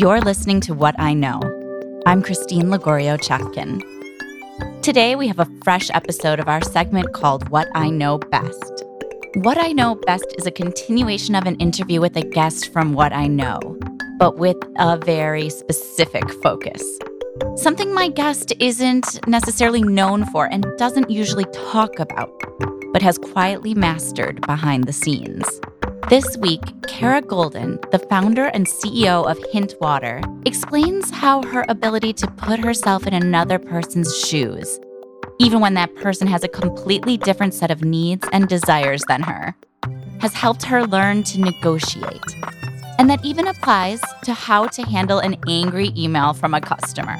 You're listening to What I Know. I'm Christine Lagorio Chafkin. Today, we have a fresh episode of our segment called What I Know Best. What I Know Best is a continuation of an interview with a guest from What I Know, but with a very specific focus. Something my guest isn't necessarily known for and doesn't usually talk about, but has quietly mastered behind the scenes. This week, Kara Goldin, the founder and CEO of Hint Water, explains how her ability to put herself in another person's shoes, even when that person has a completely different set of needs and desires than her, has helped her learn to negotiate. And that even applies to how to handle an angry email from a customer.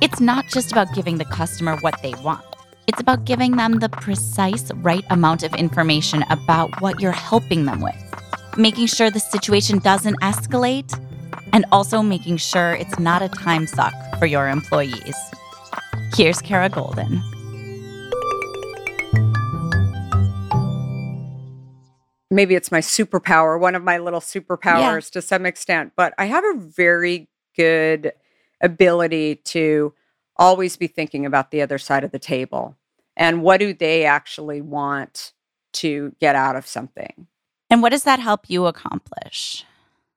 It's not just about giving the customer what they want. It's about giving them the precise right amount of information about what you're helping them with, making sure the situation doesn't escalate, and also making sure it's not a time suck for your employees. Here's Kara Goldin. Maybe it's my superpower, one of my little superpowers yeah. to some extent, but I have a very good ability to always be thinking about the other side of the table and what do they actually want to get out of something. And what does that help you accomplish?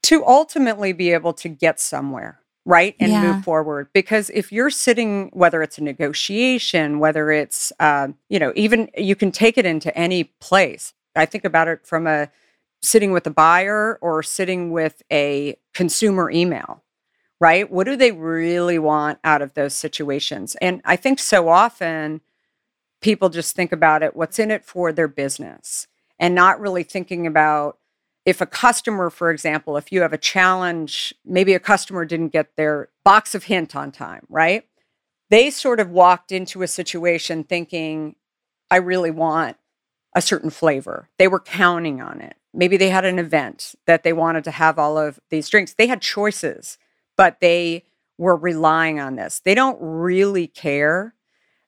To ultimately be able to get somewhere, right? And yeah. move forward. Because if you're sitting, whether it's a negotiation, whether it's, uh, you know, even you can take it into any place. I think about it from a sitting with a buyer or sitting with a consumer email, right? What do they really want out of those situations? And I think so often, people just think about it what's in it for their business and not really thinking about if a customer for example if you have a challenge maybe a customer didn't get their box of hint on time right? They sort of walked into a situation thinking i really want a certain flavor. They were counting on it. Maybe they had an event that they wanted to have all of these drinks. They had choices but they were relying on this. They don't really care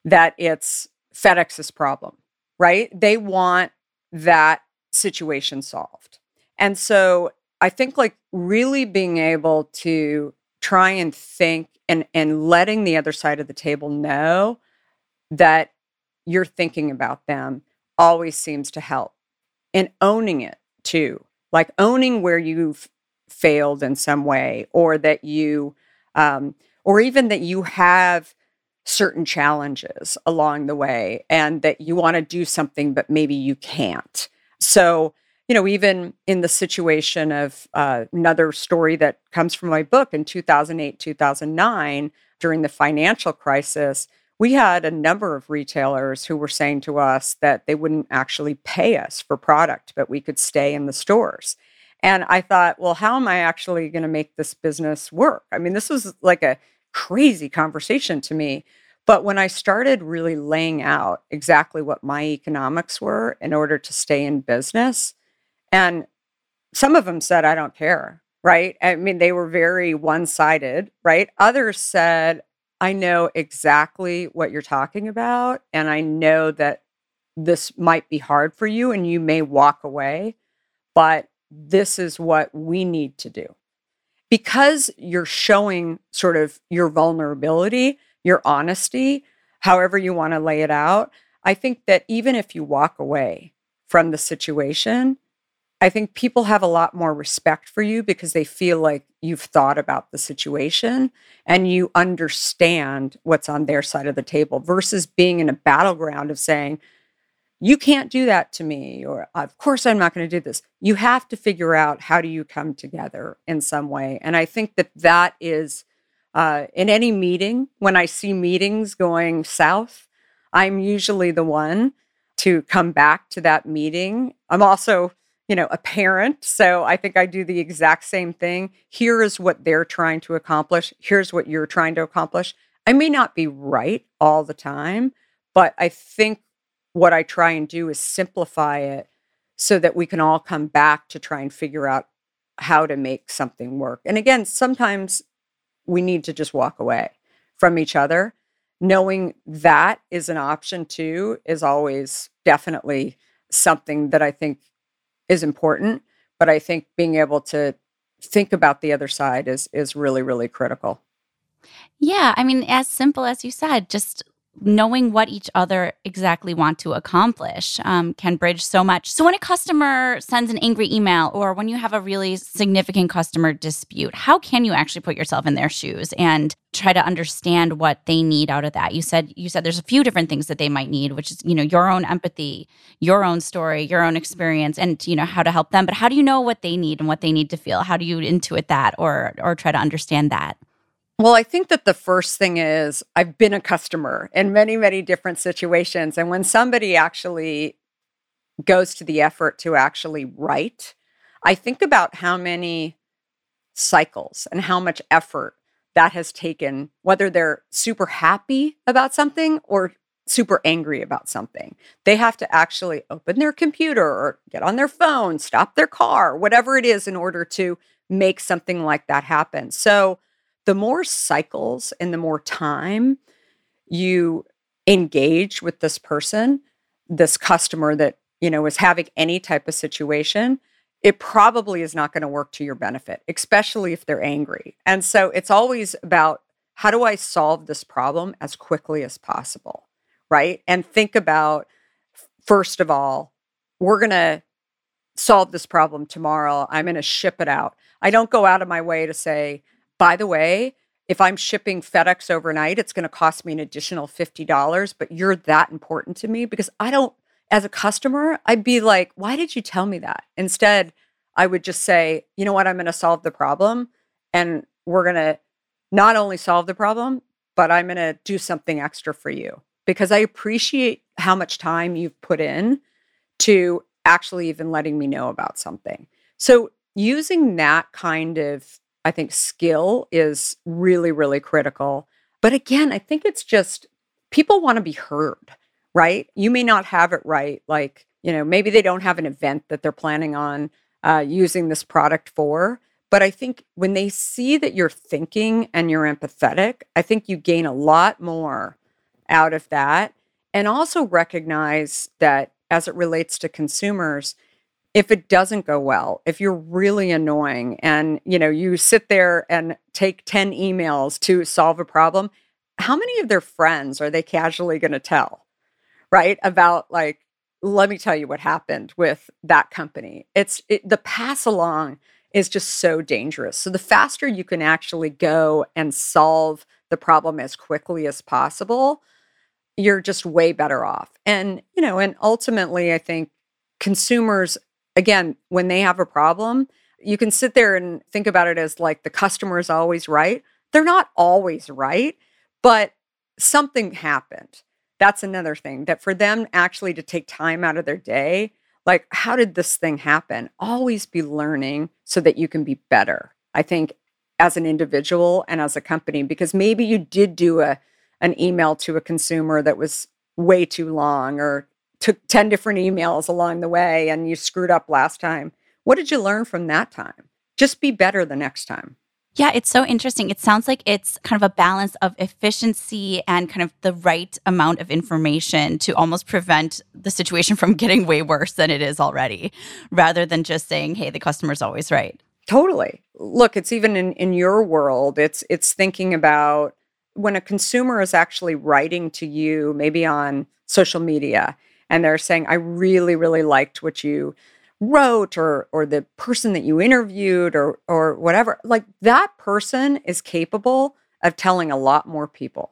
that it's FedEx's problem, right? They want that situation solved. And so I think like really being able to try and think and and letting the other side of the table know that you're thinking about them always seems to help. And owning it too. Like owning where you've failed in some way or that you um or even that you have certain challenges along the way and that you want to do something, but maybe you can't. So, you know, even in the situation of uh, another story that comes from my book in 2008, 2009, during the financial crisis, we had a number of retailers who were saying to us that they wouldn't actually pay us for product, but we could stay in the stores. And I thought, well, how am I actually going to make this business work? I mean, this was like a crazy conversation to me. But when I started really laying out exactly what my economics were in order to stay in business, and some of them said, I don't care, right? I mean, they were very one sided, right? Others said, I know exactly what you're talking about. And I know that this might be hard for you and you may walk away, but this is what we need to do because you're showing sort of your vulnerability, your honesty, however you want to lay it out, I think that even if you walk away from the situation, I think people have a lot more respect for you because they feel like you've thought about the situation and you understand what's on their side of the table versus being in a battleground of saying, you can't do that to me or of course i'm not going to do this you have to figure out how do you come together in some way and i think that that is uh, in any meeting when i see meetings going south i'm usually the one to come back to that meeting. I'm also, you know, a parent, so I think I do the exact same thing. Here is what they're trying to accomplish. Here's what you're trying to accomplish. I may not be right all the time, but I think what I try and do is simplify it so that we can all come back to try and figure out how to make something work. And again, sometimes we need to just walk away from each other. Knowing that is an option too is always definitely something that I think is important. But I think being able to think about the other side is is really, really critical. Yeah. I mean, as simple as you said, just knowing what each other exactly want to accomplish um, can bridge so much. So, when a customer sends an angry email or when you have a really significant customer dispute, how can you actually put yourself in their shoes and try to understand what they need out of that? You said you said there's a few different things that they might need, which is you know your own empathy, your own story, your own experience, and you know how to help them. But how do you know what they need and what they need to feel? How do you intuit that or or try to understand that? Well, I think that the first thing is I've been a customer in many, many different situations. And when somebody actually goes to the effort to actually write, I think about how many cycles and how much effort that has taken, whether they're super happy about something or super angry about something. They have to actually open their computer or get on their phone, stop their car, whatever it is, in order to make something like that happen. So, the more cycles and the more time you engage with this person, this customer that, you know, is having any type of situation, it probably is not going to work to your benefit, especially if they're angry. And so it's always about how do I solve this problem as quickly as possible? Right. And think about, first of all, we're going to solve this problem tomorrow. I'm going to ship it out. I don't go out of my way to say, by the way, if I'm shipping FedEx overnight, it's going to cost me an additional $50, but you're that important to me because I don't, as a customer, I'd be like, why did you tell me that? Instead, I would just say, you know what, I'm going to solve the problem and we're going to not only solve the problem, but I'm going to do something extra for you because I appreciate how much time you've put in to actually even letting me know about something. So, using that kind of I think skill is really, really critical. But again, I think it's just people want to be heard, right? You may not have it right. Like, you know, maybe they don't have an event that they're planning on uh, using this product for. But I think when they see that you're thinking and you're empathetic, I think you gain a lot more out of that. And also recognize that as it relates to consumers, if it doesn't go well if you're really annoying and you know you sit there and take 10 emails to solve a problem how many of their friends are they casually going to tell right about like let me tell you what happened with that company. It's it, the pass along is just so dangerous. So the faster you can actually go and solve the problem as quickly as possible you're just way better off. And you know and ultimately i think consumers again, when they have a problem, you can sit there and think about it as like the customer is always right. They're not always right, but something happened. That's another thing that for them actually to take time out of their day, like, how did this thing happen? Always be learning so that you can be better. I think as an individual and as a company, because maybe you did do a an email to a consumer that was way too long or took 10 different emails along the way and you screwed up last time. What did you learn from that time? Just be better the next time. Yeah, it's so interesting. It sounds like it's kind of a balance of efficiency and kind of the right amount of information to almost prevent the situation from getting way worse than it is already, rather than just saying, hey, the customer's always right. Totally. Look, it's even in, in your world, it's it's thinking about when a consumer is actually writing to you, maybe on social media, and they're saying, I really, really liked what you wrote or or the person that you interviewed or or whatever. Like that person is capable of telling a lot more people.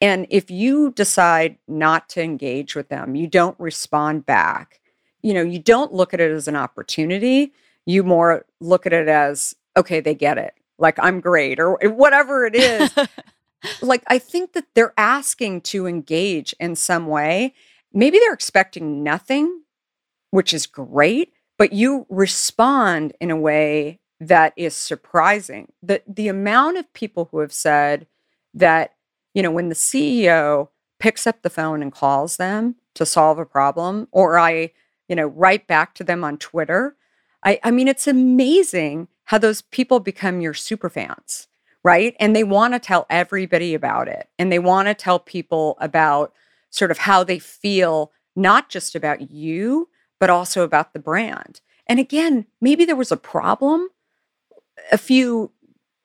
And if you decide not to engage with them you don't respond back you know you don't look at it as an opportunity. You more look at it as okay they get it. Like i'm great or whatever it is. Like i think that they're asking to engage in some way maybe they're expecting nothing, which is great, but you respond in a way that is surprising. The the amount of people who have said that, you know, when the CEO picks up the phone and calls them to solve a problem, or I, you know, write back to them on Twitter. I, I mean, it's amazing how those people become your super fans, right? And they want to tell everybody about it. And they want to tell people about sort of how they feel, not just about you, but also about the brand. And again, maybe there was a problem a few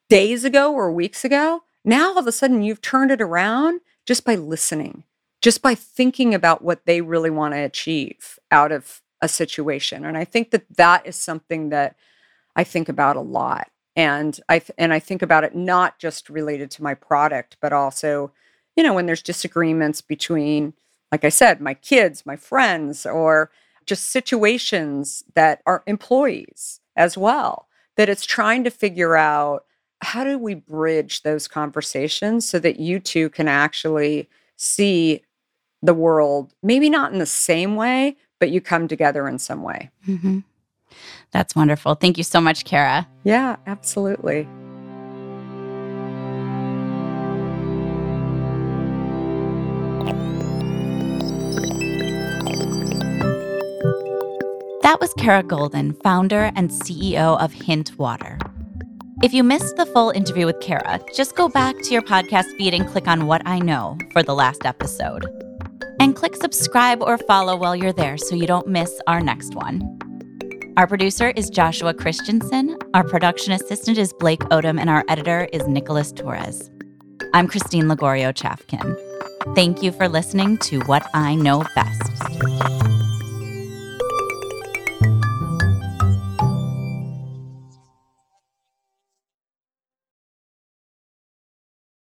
days ago or weeks ago. Now all of a sudden you've turned it around just by listening, just by thinking about what they really want to achieve out of a situation. And I think that that is something that I think about a lot. And I th- and I think about it not just related to my product, but also, you know, when there's disagreements between, like I said, my kids, my friends, or just situations that are employees as well that it's trying to figure out how do we bridge those conversations so that you two can actually see the world, maybe not in the same way, but you come together in some way. Mm-hmm. That's wonderful. Thank you so much, Kara. Yeah, absolutely. That was Kara Goldin, founder and CEO of Hint Water. If you missed the full interview with Kara, just go back to your podcast feed and click on What I Know for the last episode. And click subscribe or follow while you're there so you don't miss our next one. Our producer is Joshua Christensen, our production assistant is Blake Odom, and our editor is Nicholas Torres. I'm Christine Lagorio Chafkin. Thank you for listening to What I Know Best.